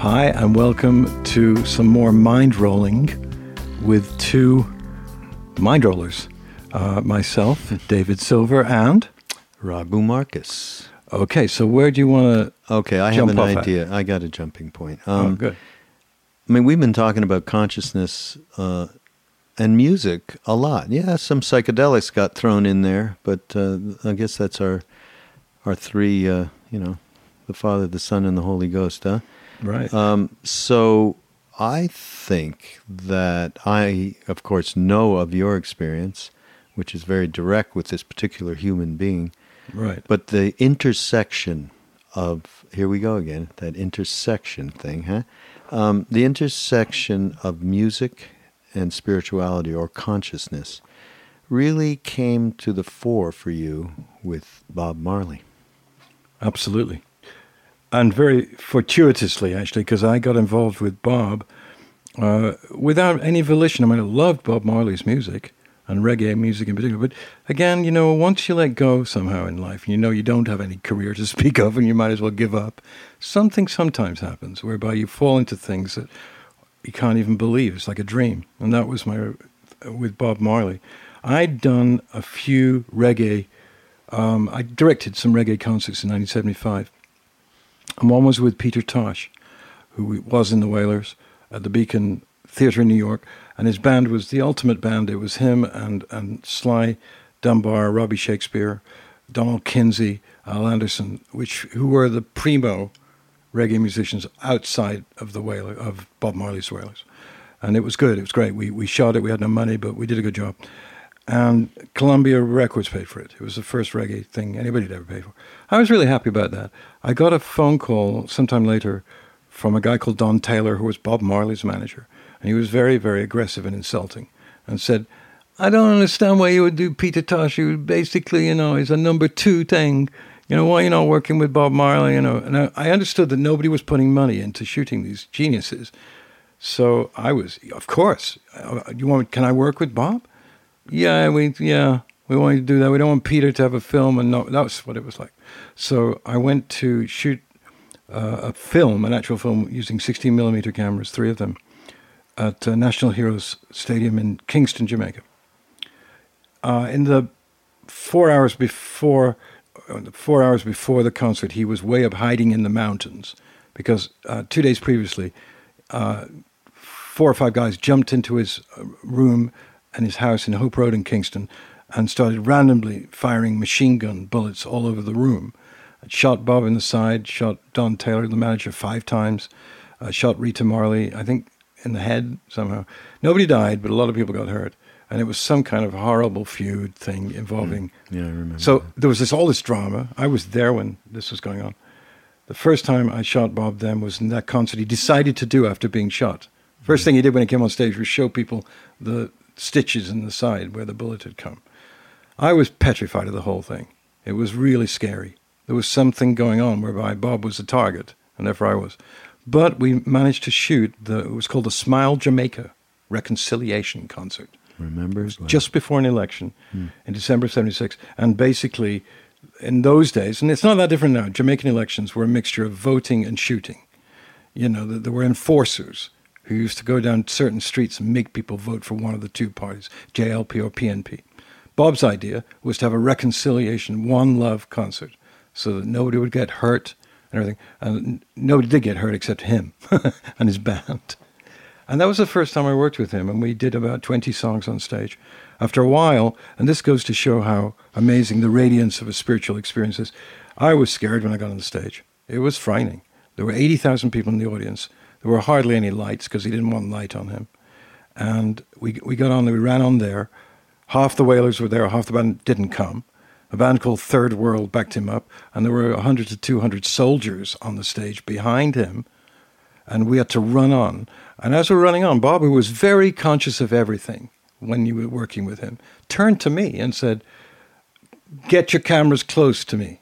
Hi, and welcome to some more mind rolling with two mind rollers. Uh, myself, David Silver, and Raghu Marcus. Okay, so where do you want to? Okay, I have an idea. At? I got a jumping point. Oh, um, oh, good. I mean, we've been talking about consciousness uh, and music a lot. Yeah, some psychedelics got thrown in there, but uh, I guess that's our our three. Uh, you know, the Father, the Son, and the Holy Ghost. Huh? Right. Um, so I think that I, of course, know of your experience, which is very direct with this particular human being. Right. But the intersection of here we go again that intersection thing, huh? Um, the intersection of music and spirituality or consciousness really came to the fore for you with Bob Marley. Absolutely. And very fortuitously, actually, because I got involved with Bob uh, without any volition. I mean, I loved Bob Marley's music and reggae music in particular. But again, you know, once you let go somehow in life, you know you don't have any career to speak of and you might as well give up, something sometimes happens whereby you fall into things that you can't even believe. It's like a dream. And that was my, with Bob Marley. I'd done a few reggae, um, I directed some reggae concerts in 1975. And one was with Peter Tosh, who was in the Wailers at the Beacon Theatre in New York and his band was the ultimate band. It was him and and Sly Dunbar, Robbie Shakespeare, Donald Kinsey, Al Anderson, which who were the primo reggae musicians outside of the Wailer of Bob Marley's Wailers. and it was good. It was great. We we shot it. We had no money, but we did a good job. And Columbia Records paid for it. It was the first reggae thing anybody had ever paid for. I was really happy about that. I got a phone call sometime later from a guy called Don Taylor, who was Bob Marley's manager and he was very, very aggressive and insulting and said, I don't understand why you would do Peter Tosh. You basically, you know, he's a number two thing. You know, why you're not working with Bob Marley, you know. And I, I understood that nobody was putting money into shooting these geniuses. So I was, of course, uh, you want, can I work with Bob? Yeah, we, yeah, we want to do that. We don't want Peter to have a film, and no, that was what it was like. So I went to shoot uh, a film, an actual film, using 16 millimeter cameras, three of them, at uh, National Heroes Stadium in Kingston, Jamaica. Uh, in the four hours before, uh, four hours before the concert, he was way up hiding in the mountains because uh, two days previously, uh, four or five guys jumped into his room and his house in Hope Road in Kingston and started randomly firing machine gun bullets all over the room. Shot Bob in the side, shot Don Taylor, the manager, five times, shot Rita Marley. I think in the head somehow. Nobody died, but a lot of people got hurt. And it was some kind of horrible feud thing involving. Mm. Yeah, I remember. So that. there was this all this drama. I was there when this was going on. The first time I shot Bob then was in that concert he decided to do after being shot. First mm. thing he did when he came on stage was show people the stitches in the side where the bullet had come. I was petrified of the whole thing. It was really scary. There was something going on whereby Bob was the target, and therefore I was. But we managed to shoot the it was called the Smile Jamaica Reconciliation Concert. Remember? Just before an election hmm. in December of 76. And basically, in those days, and it's not that different now, Jamaican elections were a mixture of voting and shooting. You know, there were enforcers who used to go down certain streets and make people vote for one of the two parties, JLP or PNP. Bob's idea was to have a reconciliation, one love concert, so that nobody would get hurt and everything. And nobody did get hurt except him and his band. And that was the first time I worked with him, and we did about 20 songs on stage. After a while, and this goes to show how amazing the radiance of a spiritual experience is, I was scared when I got on the stage. It was frightening. There were 80,000 people in the audience. There were hardly any lights because he didn't want light on him. And we, we got on, we ran on there. Half the Wailers were there, half the band didn't come a band called Third World backed him up, and there were 100 to 200 soldiers on the stage behind him, and we had to run on. And as we were running on, Bob, who was very conscious of everything when you were working with him, turned to me and said, Get your cameras close to me.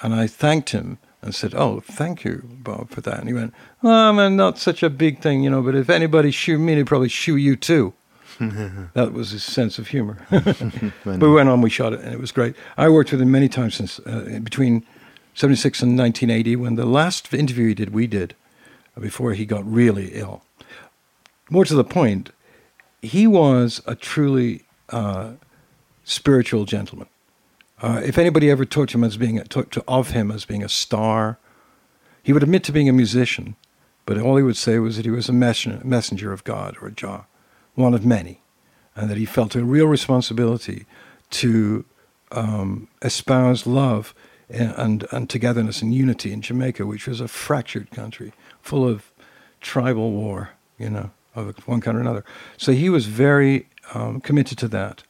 And I thanked him and said, Oh, thank you, Bob, for that. And he went, Oh, man, not such a big thing, you know, but if anybody shoot me, they'd probably shoot you too. that was his sense of humor. but we went on, we shot it, and it was great. I worked with him many times since uh, between 76 and 1980 when the last interview he did, we did. before he got really ill. More to the point, he was a truly uh, spiritual gentleman. Uh, if anybody ever talked to him as being talked to, of him as being a star, he would admit to being a musician, but all he would say was that he was a messenger, of God or a Jah, one of many, and that he felt a real responsibility to um, espouse love and, and, and togetherness and unity in Jamaica, which was a fractured country full of tribal war, you know, of one kind or another. So he was very um, committed to that.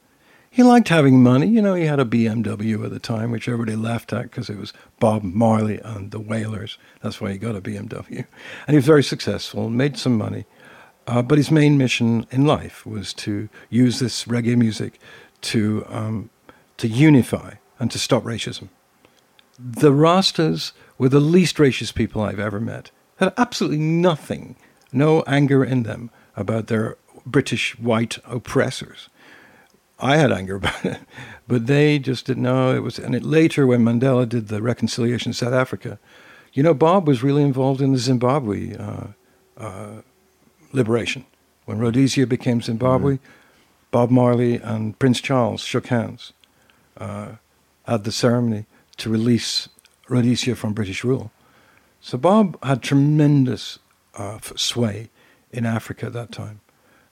He liked having money. You know, he had a BMW at the time, which everybody laughed at because it was Bob Marley and the Wailers. That's why he got a BMW. And he was very successful, made some money. Uh, but his main mission in life was to use this reggae music to, um, to unify and to stop racism. The Rastas were the least racist people I've ever met. Had absolutely nothing, no anger in them about their British white oppressors. I had anger about it, but they just didn't know it was. And it, later, when Mandela did the reconciliation in South Africa, you know, Bob was really involved in the Zimbabwe uh, uh, liberation. When Rhodesia became Zimbabwe, mm-hmm. Bob Marley and Prince Charles shook hands uh, at the ceremony to release Rhodesia from British rule. So Bob had tremendous uh, sway in Africa at that time,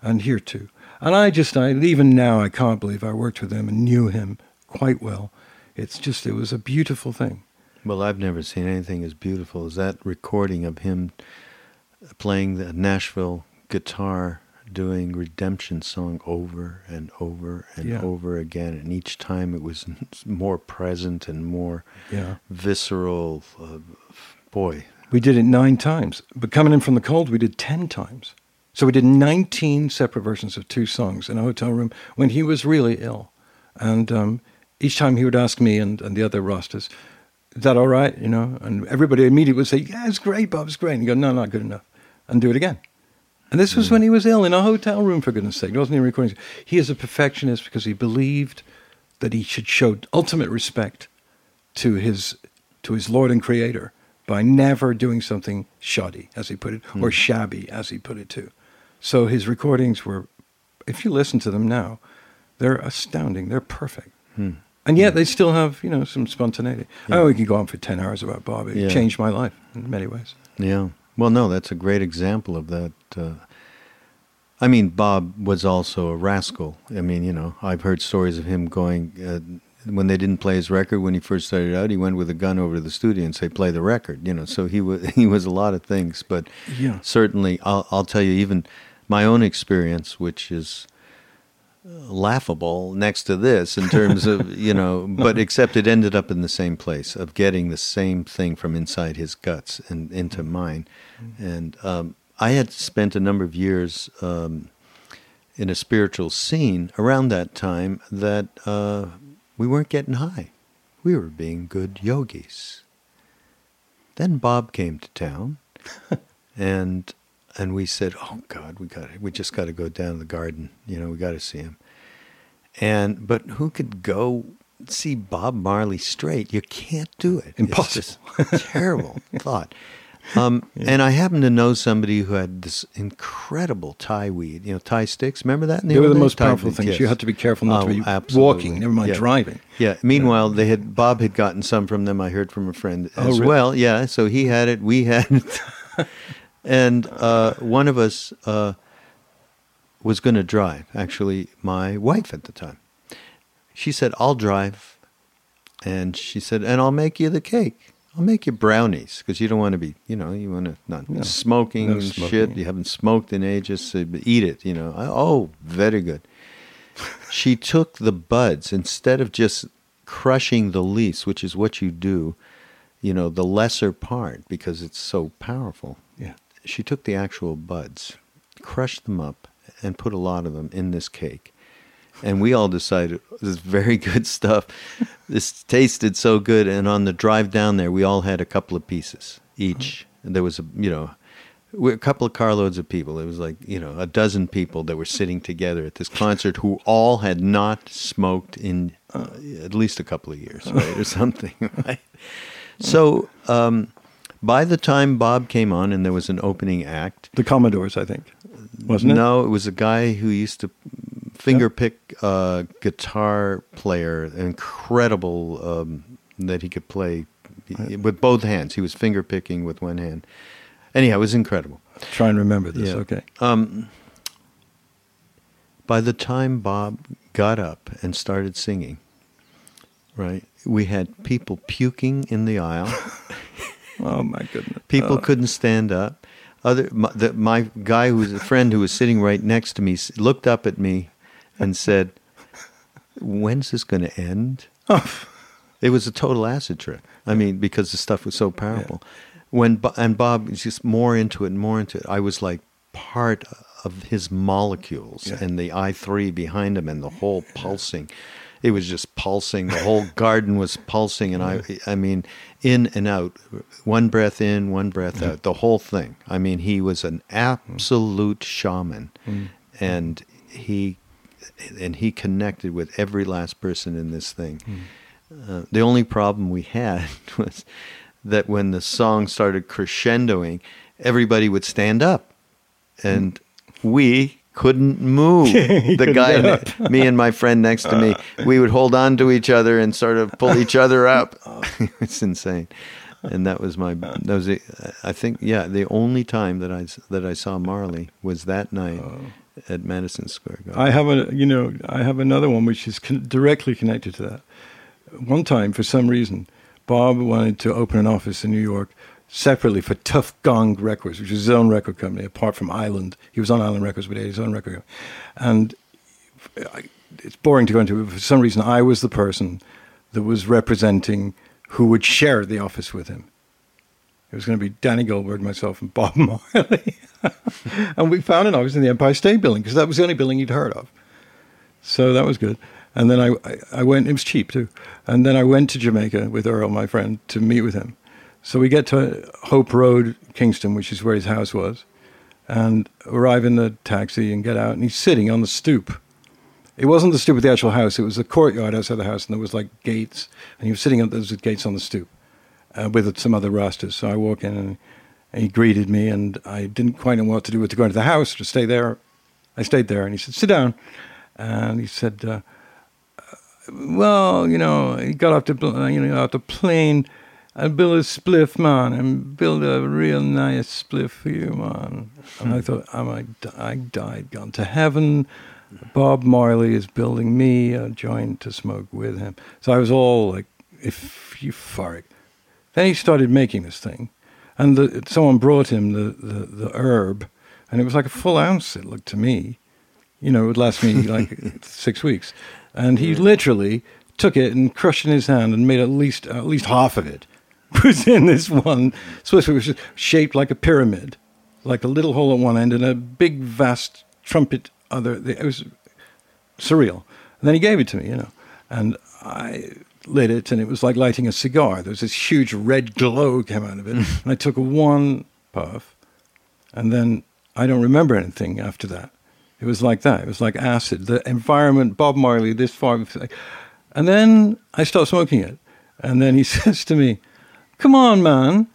and here too. And I just, I even now, I can't believe I worked with him and knew him quite well. It's just, it was a beautiful thing. Well, I've never seen anything as beautiful as that recording of him playing the Nashville guitar, doing Redemption song over and over and yeah. over again, and each time it was more present and more yeah. visceral. Uh, boy, we did it nine times, but coming in from the cold, we did ten times. So we did 19 separate versions of two songs in a hotel room when he was really ill. And um, each time he would ask me and, and the other Rastas, is that all right? You know, and everybody immediately would say, yeah, it's great, Bob, it's great. And he'd go, no, not good enough. And do it again. And this was mm. when he was ill in a hotel room, for goodness sake. It wasn't even recording. He is a perfectionist because he believed that he should show ultimate respect to his, to his Lord and Creator by never doing something shoddy, as he put it, mm. or shabby, as he put it too. So his recordings were, if you listen to them now, they're astounding. They're perfect. Hmm. And yet they still have, you know, some spontaneity. Yeah. Oh, we could go on for 10 hours about Bob. It yeah. changed my life in many ways. Yeah. Well, no, that's a great example of that. Uh, I mean, Bob was also a rascal. I mean, you know, I've heard stories of him going, uh, when they didn't play his record when he first started out, he went with a gun over to the studio and say, "Play the record." You know, so he was he was a lot of things, but yeah. certainly, I'll I'll tell you, even my own experience, which is laughable next to this in terms of you know but except it ended up in the same place of getting the same thing from inside his guts and into mine. And um, i had spent a number of years um, in a spiritual scene around that time that uh, we weren't getting high. We were being good yogis. Then bob came to town and and we said, "Oh God, we got we just got to go down to the garden. You know, we got to see him." And but who could go see Bob Marley straight? You can't do it. Impossible. terrible thought. Um, yeah. And I happen to know somebody who had this incredible Thai weed, you know, Thai sticks. Remember that? In the they were the most powerful things. Yes. You had to be careful not oh, to be absolutely. walking, never mind yeah. driving. Yeah. Meanwhile, they had Bob had gotten some from them. I heard from a friend oh, as really? well. Yeah. So he had it. We had it. And uh, one of us uh, was going to drive, actually, my wife at the time. She said, I'll drive. And she said, and I'll make you the cake. I'll make you brownies because you don't want to be, you know, you want to not no, smoking no and smoking. shit. You haven't smoked in ages, so eat it, you know. I, oh, very good. she took the buds instead of just crushing the leaves, which is what you do, you know, the lesser part because it's so powerful. Yeah she took the actual buds, crushed them up, and put a lot of them in this cake. And we all decided this is very good stuff. This tasted so good. And on the drive down there, we all had a couple of pieces each. And there was a, you know, a couple of carloads of people. It was like, you know, a dozen people that were sitting together at this concert who all had not smoked in uh, at least a couple of years, right? or something, right? So, um, by the time Bob came on and there was an opening act, The Commodores, I think, wasn't it? no, it was a guy who used to finger pick a guitar player, incredible um, that he could play with both hands. He was finger picking with one hand. Anyhow, it was incredible. Try and remember this. Yeah. Okay. Um, by the time Bob got up and started singing, right, we had people puking in the aisle. Oh my goodness. People Uh, couldn't stand up. Other my, the, my guy who was a friend who was sitting right next to me looked up at me and said, "When's this going to end?" It was a total acid trip. I mean, because the stuff was so powerful. When and Bob was just more into it and more into it. I was like part of his molecules Yeah. and the I three behind him and the whole pulsing. It was just pulsing. The whole garden was pulsing, and I, I mean, in and out, one breath in, one breath out, the whole thing. I mean, he was an absolute shaman, mm. and he, and he connected with every last person in this thing. Mm. Uh, the only problem we had was that when the song started crescendoing, everybody would stand up, and mm. we couldn't move. the couldn't guy, ne- me and my friend next to me, we would hold on to each other and sort of pull each other up. Oh. it's insane. And that was my that was the- I think yeah the only time that I that I saw Marley was that night oh. at Madison Square Garden. I have a, you know, I have another one which is con- directly connected to that. One time, for some reason, Bob wanted to open an office in New York separately for Tuff Gong Records, which is his own record company, apart from Island. He was on Island Records, but he had his own record company. And I, it's boring to go into, but for some reason, I was the person that was representing who would share the office with him. It was going to be Danny Goldberg, myself, and Bob Marley. and we found an office in the Empire State Building because that was the only building he'd heard of. So that was good. And then I, I went, it was cheap too. And then I went to Jamaica with Earl, my friend, to meet with him. So we get to Hope Road, Kingston, which is where his house was, and arrive in the taxi and get out. And he's sitting on the stoop. It wasn't the stoop of the actual house, it was the courtyard outside the house, and there was like gates. And he was sitting on, those gates on the stoop uh, with some other rastas. So I walk in and, he greeted me, and I didn't quite know what to do with to go into the house or to stay there. I stayed there, and he said, "Sit down," and he said, uh, "Well, you know, he got off the you know off the plane. I built a spliff, man, and built a real nice spliff for you, man." And I hmm. thought, I might, I died, gone to heaven. Bob Marley is building me a joint to smoke with him. So I was all like, if euphoric. Then he started making this thing, and the, someone brought him the, the, the herb, and it was like a full ounce. It looked to me, you know, it would last me like six weeks, and he literally took it and crushed it in his hand and made at least at least half of it was in this one Swiss. It was shaped like a pyramid, like a little hole at one end and a big vast trumpet other. It was surreal. And then he gave it to me, you know, and I lit it, and it was like lighting a cigar. There was this huge red glow came out of it, and I took one puff, and then I don't remember anything after that. It was like that. It was like acid. The environment, Bob Marley, this far, and then I stopped smoking it, and then he says to me, "Come on, man."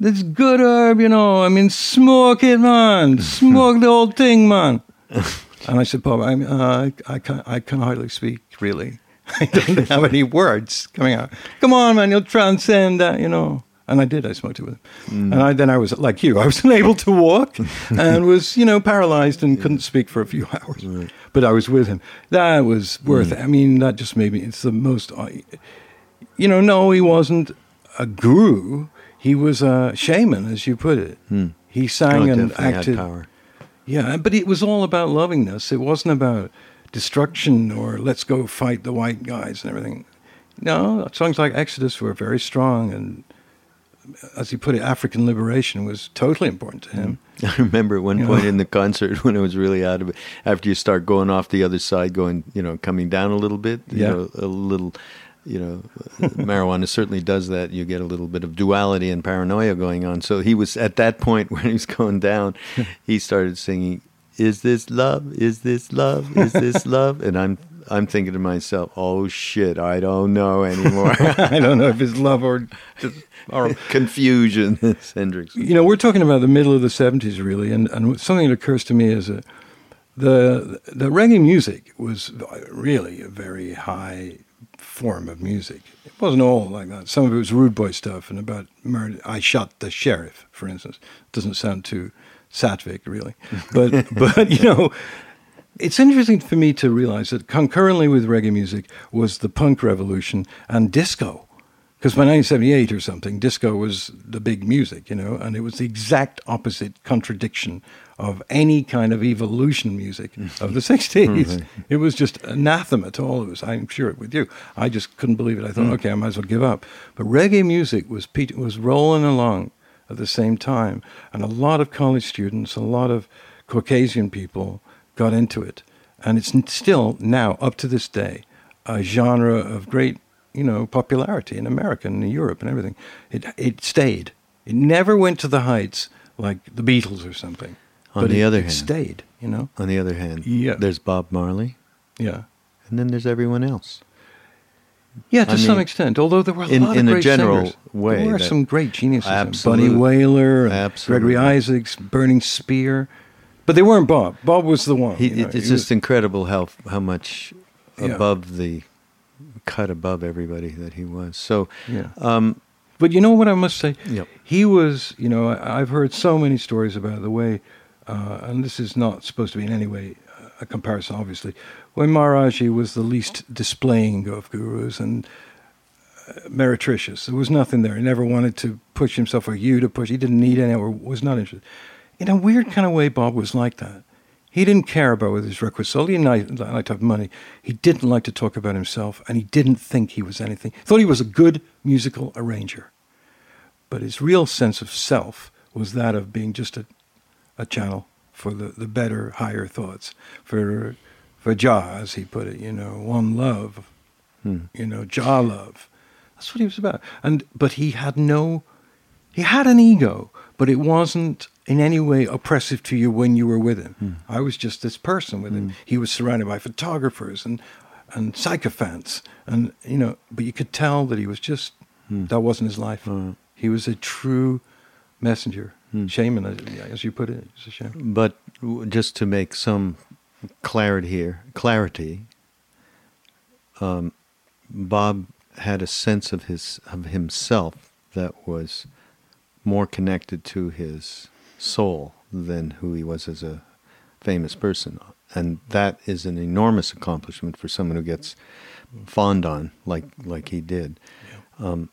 This good herb, you know. I mean, smoke it, man. Smoke the whole thing, man. And I said, Bob, I, uh, I, can, I can hardly speak, really. I don't have any words coming out. Come on, man, you'll transcend that, you know. And I did. I smoked it with him. And I, then I was like you. I was unable to walk and was, you know, paralyzed and couldn't speak for a few hours. But I was with him. That was worth it. I mean, that just made me, it's the most, uh, you know, no, he wasn't a guru. He was a shaman, as you put it. Hmm. He sang Oh, and acted. Yeah, but it was all about lovingness. It wasn't about destruction or let's go fight the white guys and everything. No, songs like Exodus were very strong, and as he put it, African liberation was totally important to him. Hmm. I remember at one You point know? in the concert when I was really out of it. After you start going off the other side, going, you know, coming down a little bit, you Yeah. know, a little, you know, marijuana certainly does that. You get a little bit of duality and paranoia going on. So he was at that point when he was going down, he started singing, "Is this love? Is this love? Is this love?" And I'm, I'm thinking to myself, oh shit, I don't know anymore. I don't know if it's love or just or Confusion, Hendrix. you know, we're talking about the middle of the '70s, really, and, and something that occurs to me is a, the the reggae music was really a very high form of music. It wasn't all like that. Some of it was rude boy stuff and about murder. I shot the sheriff, for instance. Doesn't sound too sattvic, really, but but you know. It's interesting for me to realize that concurrently with reggae music was the punk revolution and disco. Because by 1978 or something, disco was the big music, you know, and it was the exact opposite contradiction of any kind of evolution music of the 60s. It was just anathema to all of us. I'm sure it with you. I just couldn't believe it. I thought, hmm. okay, I might as well give up. But reggae music was was rolling along at the same time, and a lot of college students, a lot of Caucasian people got into it, and it's still now up to this day a genre of great, you know, popularity in America and in Europe and everything. It it stayed. It never went to the heights like the Beatles or something. On but the it, other it hand- stayed. You know, On the other hand, Yeah. there's Bob Marley, yeah, and then there's everyone else. yeah, to I some mean, extent. Although there were a in- lot in of a general singers. way, there were some great geniuses. Bunny Absolutely. Wailer, and Absolutely. Gregory Isaacs, Burning Spear, but they weren't Bob. Bob was the one. He, you know, it's he just was- incredible how how much Yeah. above the cut above everybody that he was. So, yeah. um, But you know what I must say? Yep. He was, you know, I, I've heard so many stories about the way, uh, and this is not supposed to be in any way a comparison, obviously, when Maharaji was the least displaying of gurus and uh, meretricious. There was nothing there. He never wanted to push himself or you to push. He didn't need any or was not interested. In a weird kind of way, Bob was like that. He didn't care about whether his record sold. He didn't like, like to have money. He didn't like to talk about himself, and he didn't think he was anything. Thought he was a good musical arranger, but his real sense of self was that of being just a, a channel for the, the better, higher thoughts, for for Jah, as he put it. You know, one love. Hmm. You know, Jah love. That's what he was about. And but he had no. He had an ego, but it wasn't in any way oppressive to you when you were with him. Hmm. I was just this person with him. Hmm. He was surrounded by photographers and and sycophants, and you know, but you could tell that he was just hmm. that wasn't his life. He was a true messenger, shaman, uh, as, as you put it. It's a shame. but just to make some clarity here, clarity. Um, Bob had a sense of his of himself that was more connected to his soul than who he was as a famous person, and that is an enormous accomplishment for someone who gets fond on like like he did. Um,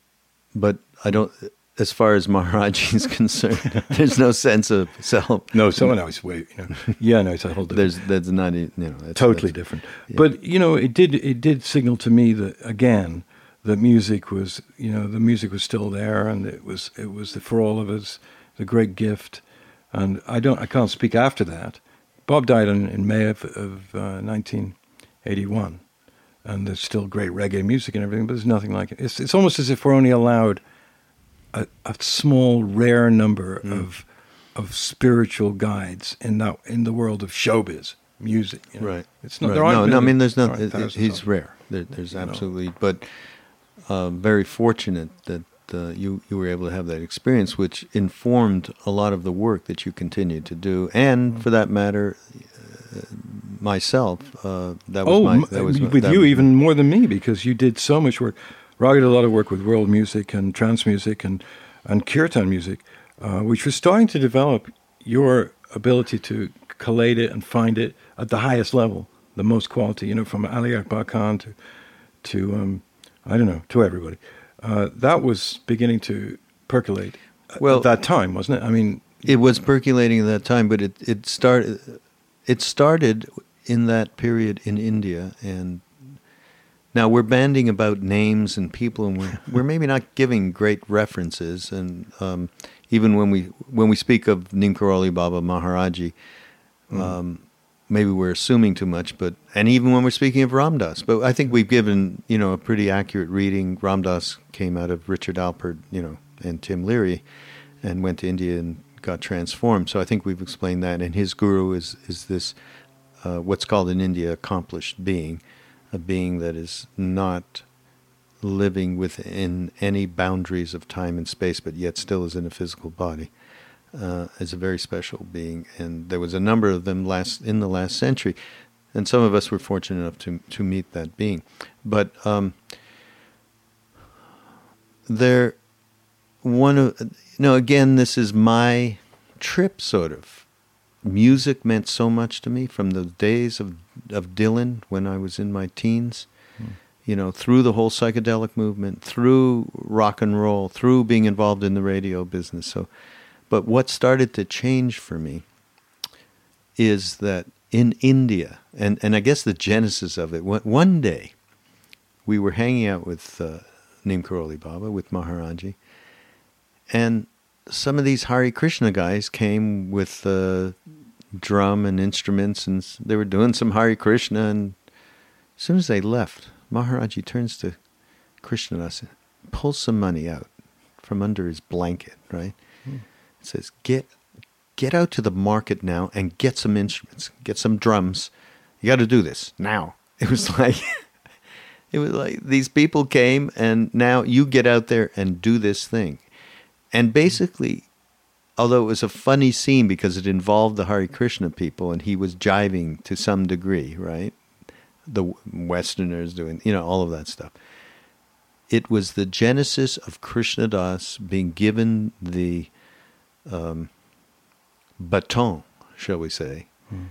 but I don't. As far as Maharaji is concerned, there's no sense of self. No, someone else. Wait, you know. yeah, no, it's a whole different. There's that's not you know that's, totally that's- different. yeah. But you know, it did it did signal to me that again, that music was you know the music was still there, and it was it was for all of us the great gift. And I don't I can't speak after that. Bob died in, in May of, of uh, 1981, and there's still great reggae music and everything, but there's nothing like it. It's it's almost as if we're only allowed a, a small, rare number Mm. of of spiritual guides in that in the world of showbiz music. you know. Right. It's not. Right. There aren't no, no. I mean, there's There not. it- it- thousands he's rare. There, there's absolutely, but uh, very fortunate that uh, you you were able to have that experience, which informed a lot of the work that you continue to do, and for that matter, uh, myself. Uh, that was Oh, my. That was with that you was- even more than me because you did so much work. Raghu did a lot of work with world music and trance music and and kirtan music, uh, which was starting to develop your ability to collate it and find it at the highest level, the most quality. You know, from Ali Akbar Khan to to um, I don't know to everybody. Uh, that was beginning to percolate. Well- at that time, wasn't it? I mean, It was percolating at that time, but it it started. It started in that period in India, and now we're banding about names and people, and we're we're maybe not giving great references, and um, even when we when we speak of Neem Karoli Baba Maharaji, um, maybe we're assuming too much, but and even when we're speaking of Ram Dass, but I think we've given you know a pretty accurate reading. Ram Dass came out of Richard Alpert, you know, and Tim Leary, and went to India and got transformed. So I think we've explained that. And his guru is is this uh, what's called in India accomplished being, a being that is not living within any boundaries of time and space, but yet still is in a physical body, uh, is a very special being. And there was a number of them last in the last century, and some of us were fortunate enough to to meet that being. But um, there, one of you know, again, this is my trip, sort of. Music meant so much to me from the days of of Dylan when I was in my teens you know, through the whole psychedelic movement, through rock and roll, through being involved in the radio business. So, but what started to change for me is that in India, and, and I guess the genesis of it, one day we were hanging out with uh, Neem Karoli Baba, with Maharaji, and some of these Hare Krishna guys came with uh, drum and instruments, and they were doing some Hare Krishna, and as soon as they left, Maharaji turns to Krishna Das and pulls some money out from under his blanket, right? Says, Get get out to the market now and get some instruments, get some drums. You got to do this now. It was mm-hmm. like, it was like these people came and now you get out there and do this thing. And basically, although it was a funny scene because it involved the Hare Krishna people and he was jiving to some degree, right? the Westerners doing, you know, all of that stuff. It was the genesis of Krishna Das being given the um, baton, shall we say, mm.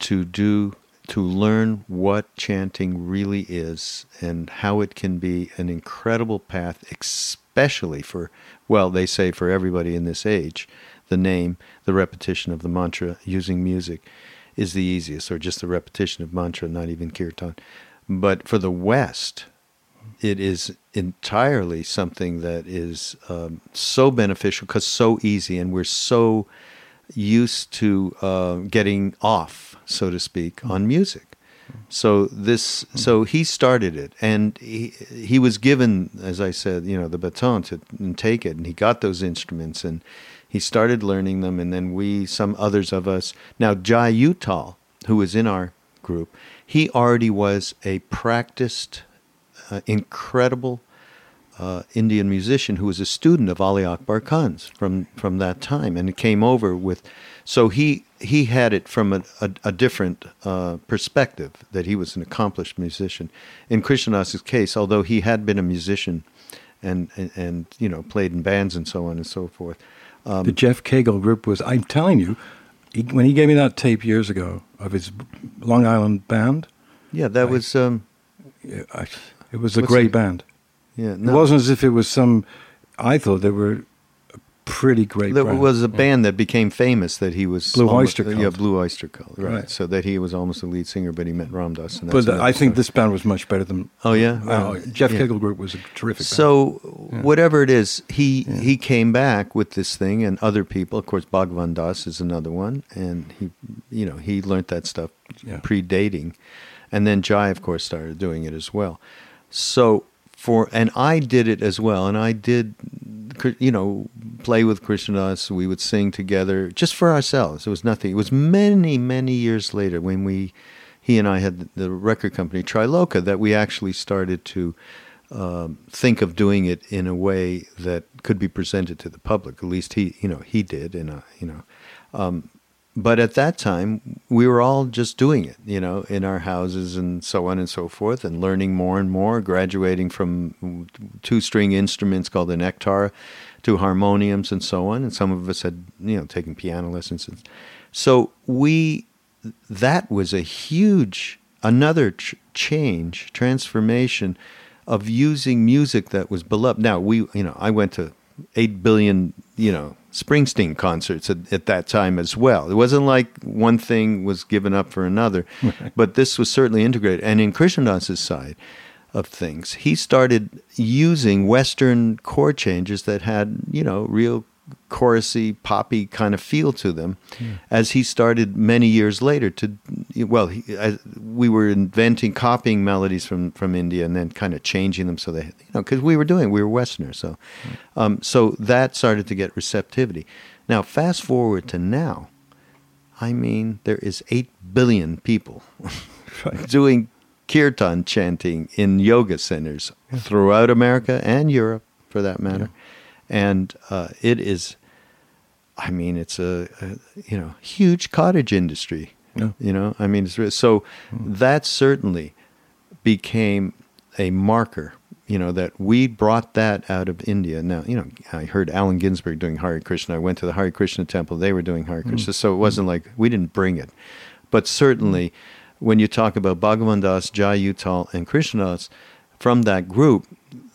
to do to learn what chanting really is and how it can be an incredible path, especially for, well, they say for everybody in this age, the name, the repetition of the mantra, using music is the easiest, or just the repetition of mantra, not even kirtan. But for the West, it is entirely something that is um, so beneficial because so easy, and we're so used to uh, getting off, so to speak, on music. So this, so he started it, and he he was given, as I said, you know, the baton to take it, and he got those instruments, and he started learning them, and then we, some others of us. Now, Jai Uttal, who was in our group, he already was a practiced, uh, incredible uh, Indian musician who was a student of Ali Akbar Khan's from, from that time, and came over with. So he he had it from a, a, a different uh, perspective that he was an accomplished musician. In Krishna Das's case, although he had been a musician and, and, and you know played in bands and so on and so forth, um, the Jeff Cagle group was, I'm telling you, he, when he gave me that tape years ago of his Long Island band. Yeah, that I, was. Um, I, it was a great band. Yeah, no. it wasn't as if it was some. I thought they were pretty great. There was a band that became famous that he was Blue almost, Oyster Cult. Yeah, Blue Oyster Cult. Right. right. So that he was almost the lead singer, but he met Ram Dass. but I think this band was much better than. Oh yeah, uh, Jeff yeah. Cagle Group was a terrific. So yeah. whatever it is, he yeah. he came back with this thing, and other people. Of course, Bhagavan Das is another one, and he, you know, he learned that stuff predating, and then Jai, of course, started doing it as well. So for and I did it as well, and I did you know, play with Krishna Das. We would sing together just for ourselves. It was nothing. It was many, many years later when we, he and I had the record company Triloka that we actually started to um, think of doing it in a way that could be presented to the public. At least he, you know, he did. And you know, um, but at that time we were all just doing it you know in our houses and so on and so forth and learning more and more graduating from two string instruments called the nektar to harmoniums and so on. And some of us had you know taken piano lessons. So we that was a huge another ch- change transformation of using music that was beloved. Now we you know i went to 8 billion you know Springsteen concerts at, at, that time as well. It wasn't like one thing was given up for another, but this was certainly integrated. And in Krishna Das's side of things, he started using Western chord changes that had, you know, real chorusy, poppy kind of feel to them, yeah. as he started many years later to, well, he, we were inventing, copying melodies from, from India and then kind of changing them so they, you know, because we were doing, we were Westerners, so, um, so that started to get receptivity. Now, fast forward to now, I mean, there is eight billion people doing kirtan chanting in yoga centers throughout America and Europe, for that matter. And uh, it is, I mean, it's a, a you know huge cottage industry. Yeah. You know, I mean, it's, so hmm. that certainly became a marker. You know that we brought that out of India. Now, you know, I heard Allen Ginsberg doing Hare Krishna. I went to the Hare Krishna temple; they were doing Hare hmm. Krishna. So it wasn't hmm. like we didn't bring it, but certainly, when you talk about Bhagavan Das, Jai Uttal, and Krishna Das, from that group,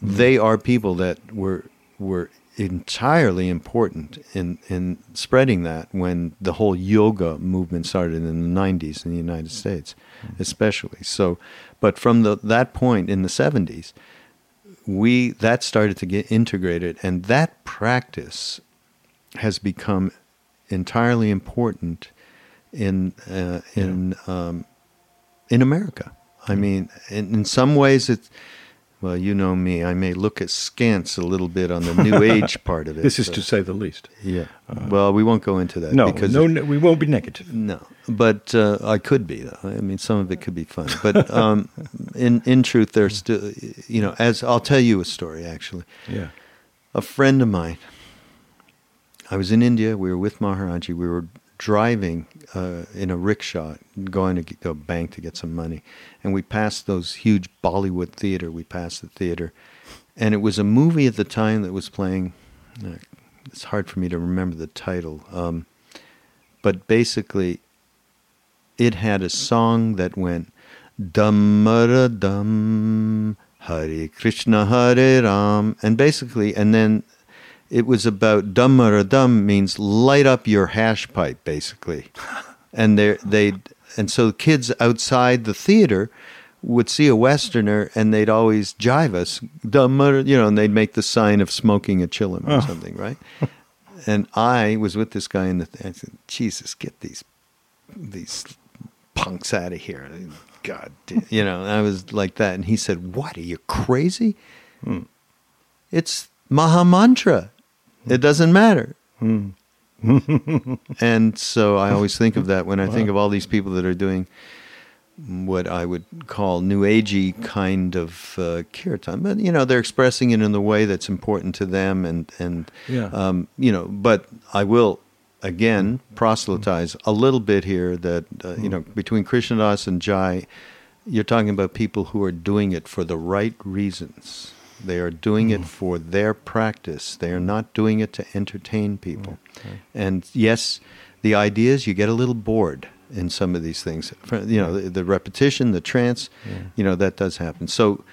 they are people that were were entirely important in in spreading that when the whole yoga movement started in the 90s in the United States especially. So but from the that point in the 70s we that started to get integrated and that practice has become entirely important in uh, in um, in America. I mean, in, in some ways, it's well, you know me. I may look askance a little bit on the New Age part of it. This is so- to say the least. yeah. well, we won't go into that. No, because no, no, we won't be negative. no, but uh, I could be though. I mean, some of it could be fun, but um, in in truth, there's still, you know, as I'll tell you a story actually. Yeah. A friend of mine. I was in India. We were with Maharaji. We were driving uh, in a rickshaw, going to go bank to get some money, and we passed those huge Bollywood theater. We passed the theater, and it was a movie at the time that was playing. Uh, it's hard for me to remember the title, um, but basically, it had a song that went Dhammara Dham Hare Krishna Hare Ram, and basically, and then it was about Dum Maro Dum means light up your hash pipe, basically, and they they and so the kids outside the theater would see a westerner and they'd always jive us you know, and they'd make the sign of smoking a chillum or Oh. something, right? and I was with this guy in the. I said, Jesus, get these these punks out of here. God, damn. you know, I was like that. And he said, What, are you crazy? Hmm. It's Maha Mantra. It doesn't matter. and so I always think of that when I think of all these people that are doing what I would call new agey kind of uh, kirtan, but you know they're expressing it in the way that's important to them, and and Yeah. um, you know. But I will again proselytize a little bit here that uh, you know between Krishna Das and Jai, you're talking about people who are doing it for the right reasons. They are doing it for their practice. They are not doing it to entertain people. And yes, the idea is you get a little bored in some of these things. You know, the, the repetition, the trance, you know, that does happen. So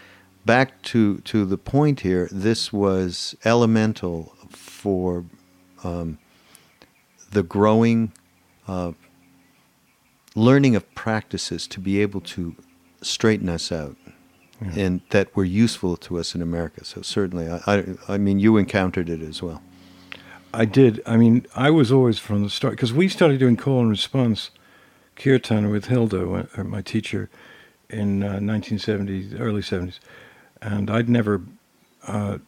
back to, to the point here, this was elemental for um, the growing uh, learning of practices to be able to straighten us out and that were useful to us in America. So certainly, I, I, I mean, you encountered it as well. I did. I mean, I was always from the start because we started doing call and response kirtan with Hilda, uh, my teacher, in uh, 1970s, early 70s, and I'd never, uh,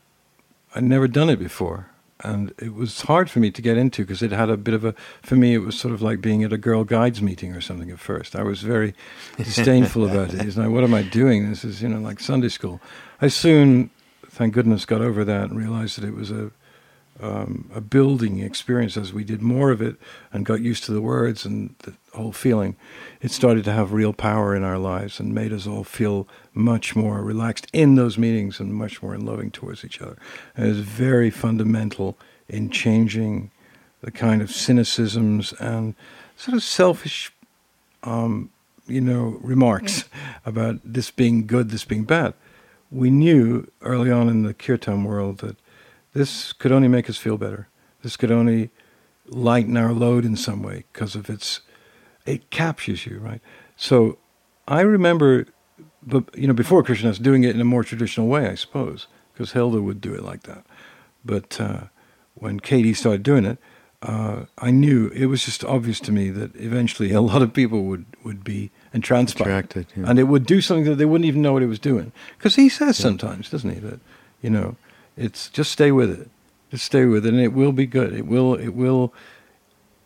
I'd never done it before, and it was hard for me to get into because it had a bit of a. For me, it was sort of like being at a girl guides meeting or something at first. I was very disdainful about it. It's like, what am I doing? This is you know like Sunday school. I soon, thank goodness, got over that and realized that it was a um, a building experience as we did more of it and got used to the words and the whole feeling. It started to have real power in our lives and made us all feel much more relaxed in those meetings and much more in loving towards each other. And it was very fundamental in changing the kind of cynicisms and sort of selfish, um, you know, remarks about this being good, this being bad. We knew early on in the kirtan world that this could only make us feel better. This could only lighten our load in some way because of its, it captures you, right? So I remember, but you know, before Krishna Das doing it in a more traditional way, I suppose, because Hilda would do it like that. But uh, when KD started doing it, uh, I knew it was just obvious to me that eventually a lot of people would, would be entranced. Attracted, yeah. And it would do something that they wouldn't even know what it was doing. Because he says sometimes, doesn't he, that, you know, it's just stay with it. Just stay with it and it will be good. It will, it will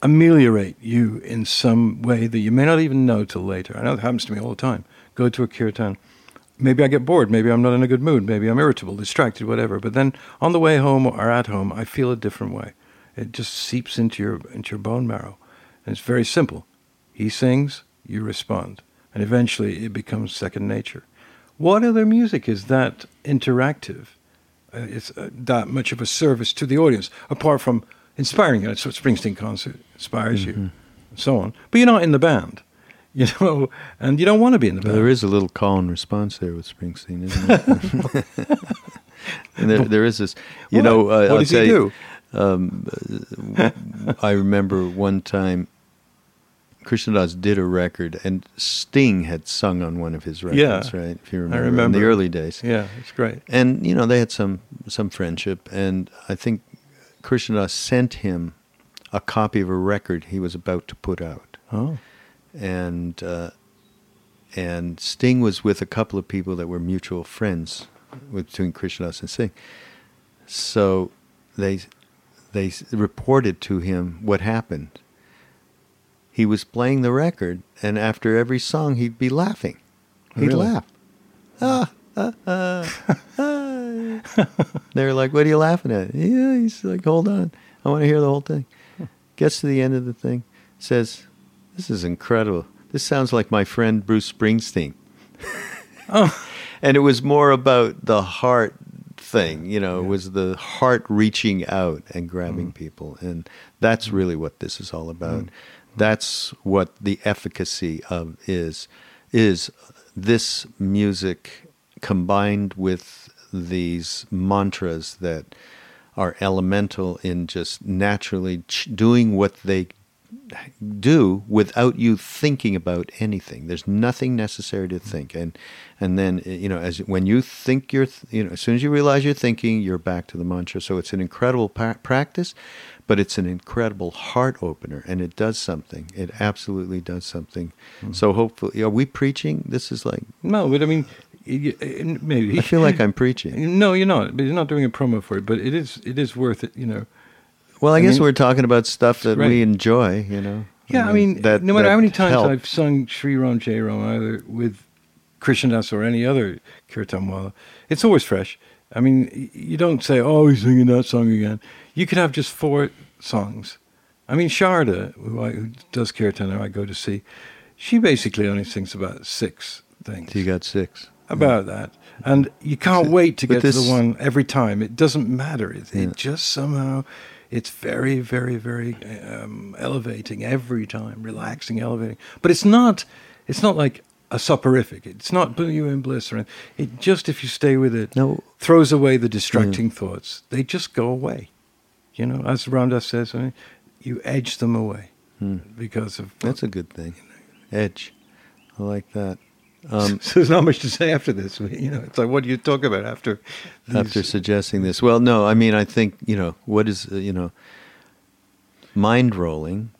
ameliorate you in some way that you may not even know till later. I know it happens to me all the time. go to a kirtan. Maybe I get bored. Maybe I'm not in a good mood. Maybe I'm irritable, distracted, whatever. But then on the way home or at home, I feel a different way. It just seeps into your into your bone marrow, and it's very simple. He sings, you respond, and eventually it becomes second nature. What other music is that interactive? Uh, it's uh, that much of a service to the audience, apart from inspiring you. That's what Springsteen concert inspires Mm-hmm. you, and so on. But you're not in the band, you know, and you don't want to be in the Well, band. there is a little call and response there with Springsteen, isn't there? and there, there is this, you What? know. Uh, what I'll does he you, do? I remember one time Krishna Das did a record, and Sting had sung on one of his records, Yeah, right? If you I remember, in remember. the early days. Yeah, it's great. And you know they had some some friendship, and I think Krishna Das sent him a copy of a record he was about to put out, Oh, and uh, and Sting was with a couple of people that were mutual friends between Krishna Das and Sting. So they they reported to him what happened. He was playing the record, and after every song, he'd be laughing. He'd Really? laugh. Ah, ah, ah, ah. They're like, "What are you laughing at?" Yeah, he's like, "Hold on, I want to hear the whole thing." Gets to the end of the thing, says, "This is incredible. This sounds like my friend Bruce Springsteen." oh, and it was more about the heart thing you know it was the heart reaching out and grabbing people and that's really what this is all about that's what the efficacy of is is this music combined with these mantras that are elemental in just naturally ch- doing what they do without you thinking about anything. There's nothing necessary to think, and and then you know as when you think you're you know as soon as you realize you're thinking, you're back to the mantra. So it's an incredible pa- practice, but it's an incredible heart opener, and it does something. It absolutely does something. Hmm. So hopefully, are we preaching? This is like no, but I mean, maybe. I feel like I'm preaching. No, you're not. But you're not doing a promo for it. But it is. It is worth it. You know. Well, I, I guess mean, we're talking about stuff that great. we enjoy. You know. Yeah, I mean, that- no matter how many times help. I've sung Sri Ram Jai Ram either with Krishna Das or any other kirtan wala, it's always fresh. I mean, you don't say, "Oh, he's singing that song again." You could have just four songs. I mean, Sharda, who, I, who does kirtan, I go to see, she basically only sings about six things. you got six. about that. And you can't wait to But get to this- the one every time. It doesn't matter. It, Yeah. it just somehow, it's very, very, very um, elevating every time, relaxing, elevating. But it's not, it's not like a soporific. It's not putting you in bliss or anything. It just, if you stay with it, No. throws away the distracting thoughts. They just go away. You know, as Ram Dass says, I mean, you edge them away Hmm. because of. That's a good thing. Edge. I like that. Um, so there's not much to say after this. You know, it's like, what do you talk about after? after suggesting this, well, no, I mean, I think you know what is uh, you know, mind rolling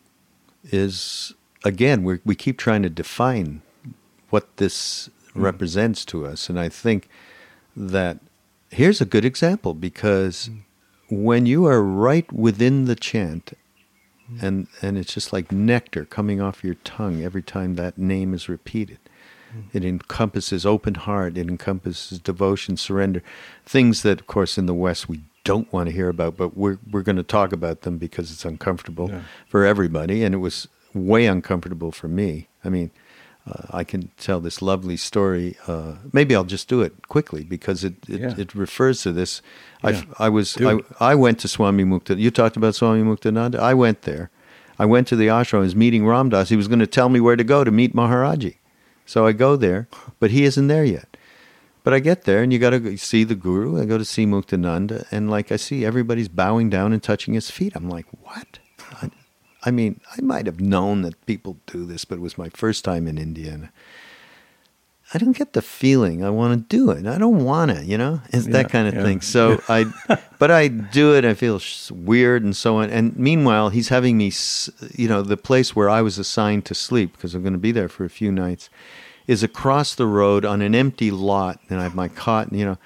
is again we we keep trying to define what this represents to us, and I think that here's a good example because when you are right within the chant. And and it's just like nectar coming off your tongue every time that name is repeated. It encompasses open heart. It encompasses devotion, surrender, things that, of course, in the West we don't want to hear about, but we're we're going to talk about them because it's uncomfortable Yeah. for everybody, and it was way uncomfortable for me. I mean, uh, I can tell this lovely story. Uh, maybe I'll just do it quickly because it it, Yeah. it refers to this. Yeah. I I was I. I went to Swami Mukta. You talked about Swami Muktananda. I went there. I went to the ashram. I was meeting Ram Dass. He was going to tell me where to go to meet Maharaji. So I go there, but he isn't there yet. But I get there, and you got to see the guru. I go to see Muktananda, and like I see everybody's bowing down and touching his feet. I'm like, what? I, I mean, I might have known that people do this, but it was my first time in India, and I don't get the feeling I want to do it. I don't want to, you know, it's Yeah, that kind of yeah. thing. So I, but I do it. I feel weird and so on. And meanwhile, he's having me, you know, the place where I was assigned to sleep because I'm going to be there for a few nights, is across the road on an empty lot, and I have my cot. And, you know,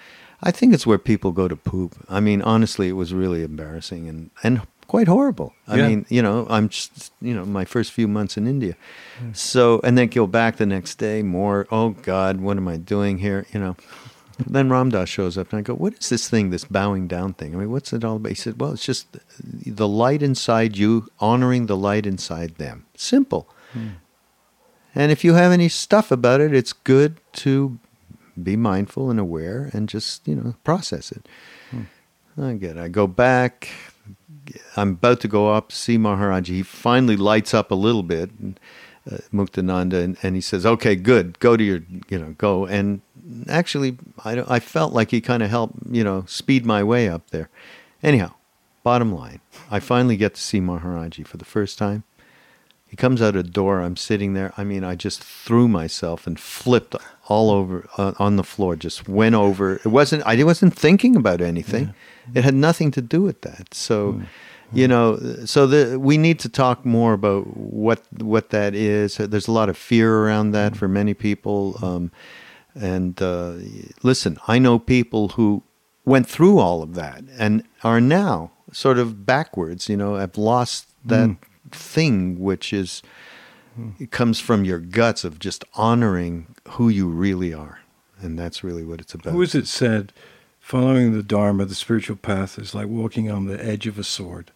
I think it's where people go to poop. I mean, honestly, it was really embarrassing and and quite horrible. I Yeah. mean, you know, I'm just, you know, my first few months in India. Hmm. So, and then go back the next day, more, oh God, what am I doing here? You know. then Ram Dass shows up and I go, what is this thing, this bowing down thing? I mean, what's it all about? He said, well, it's just the light inside you, honoring the light inside them. Simple. Hmm. And if you have any stuff about it, it's good to be mindful and aware and just, you know, process it. Hmm. I get it. I go back. I'm about to go up, to see Maharaji. He finally lights up a little bit, and, uh, Muktananda, and, and he says, okay, good. Go to your, you know, go. And actually, I, I felt like he kind of helped, you know, speed my way up there. Anyhow, bottom line, I finally get to see Maharaji for the first time. He comes out a door. I'm sitting there. I mean, I just threw myself and flipped all over uh, on the floor. Just went over. It wasn't. I wasn't thinking about anything. It had nothing to do with that. So, hmm. you hmm. know, so the, we need to talk more about what what that is. There's a lot of fear around that hmm. for many people. Um, and uh, listen, I know people who went through all of that and are now sort of backwards. You know, have lost that thing which is it comes from your guts of just honoring who you really are, and that's really what it's about. Who is it said, following the Dharma, the spiritual path, is like walking on the edge of a sword?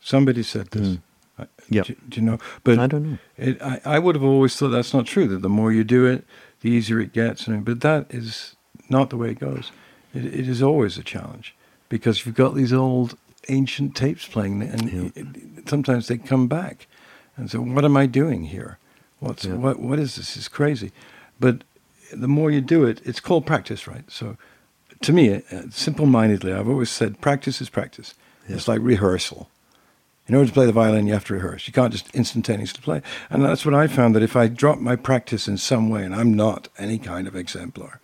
Somebody said this. Mm. Yep. Do, do you know? But I don't know. It, I, I would have always thought that's not true. That the more you do it, the easier it gets. But that is not the way it goes. It, it is always a challenge because you've got these old ancient tapes playing, and Yeah. it- sometimes they come back. And so, what am I doing here? What's Yeah. what? What is this? It's crazy. But the more you do it, it's called practice, right? So, to me, uh, simple-mindedly, I've always said practice is practice. Yeah. It's like rehearsal. In order to play the violin, you have to rehearse. You can't just instantaneously play. And that's what I found that if I drop my practice in some way, and I'm not any kind of exemplar,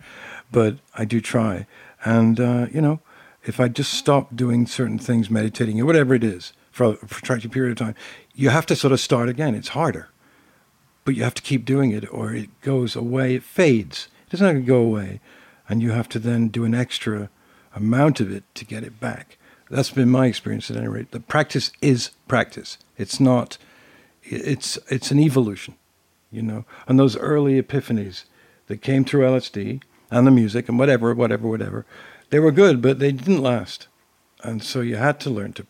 but I do try. And, uh, you know, if I just stop doing certain things, meditating or whatever it is for a protracted period of time, you have to sort of start again. It's harder. But you have to keep doing it or it goes away, it fades. It doesn't have to go away. And you have to then do an extra amount of it to get it back. That's been my experience at any rate. The practice is practice. It's not, it's, it's an evolution, you know. And those early epiphanies that came through LSD and the music and whatever, whatever, whatever, they were good, but they didn't last. And so you had to learn to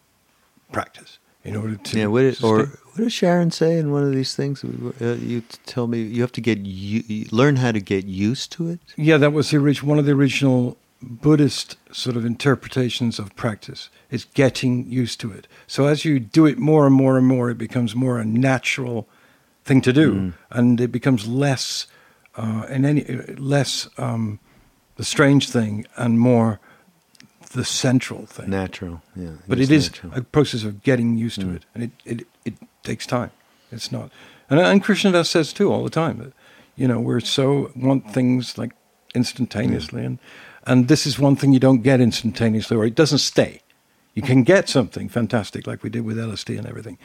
practice in order to. yeah, what, did, or what does Sharon say in one of these things? Uh, you tell me you have to get you, learn how to get used to it. Yeah, that was the orig- one of the original Buddhist sort of interpretations of practice. It's getting used to it. So as you do it more and more and more, it becomes more a natural thing to do, and it becomes less uh, in any less um, the strange thing and more the central thing. Natural, yeah. but it is natural. a process of getting used to mm. it, and it, it, it takes time. It's not, and uh, and Krishna Das says too all the time that you know we're so want things like instantaneously, mm. and and this is one thing you don't get instantaneously, or it doesn't stay. You can get something fantastic like we did with LSD and everything,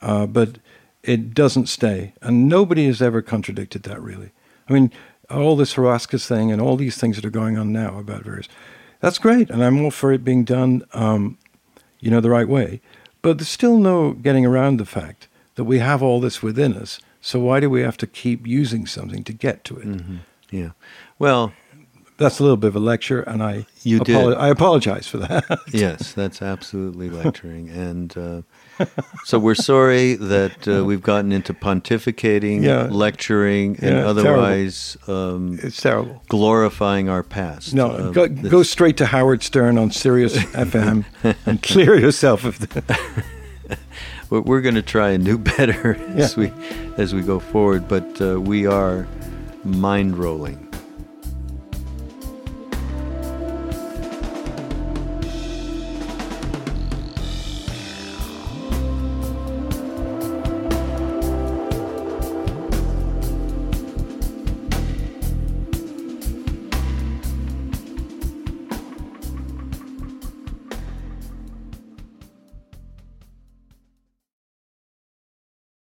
uh, but it doesn't stay, and nobody has ever contradicted that really. I mean, all this Harasskas thing and all these things that are going on now about various, that's great, and I'm all for it being done, um, you know, the right way. But there's still no getting around the fact that we have all this within us. So why do we have to keep using something to get to it? Mhm. Yeah. Well, That's a little bit of a lecture, and I You did. I apologize for that. yes, that's absolutely lecturing, and uh, so we're sorry that uh, we've gotten into pontificating, Yeah. lecturing, and Yeah, otherwise um, it's terrible. glorifying our past. No, Uh, go, go straight to Howard Stern on Sirius FM and clear yourself of that. we're, we're going to try and do better as we as we go forward, but uh, we are mind rolling.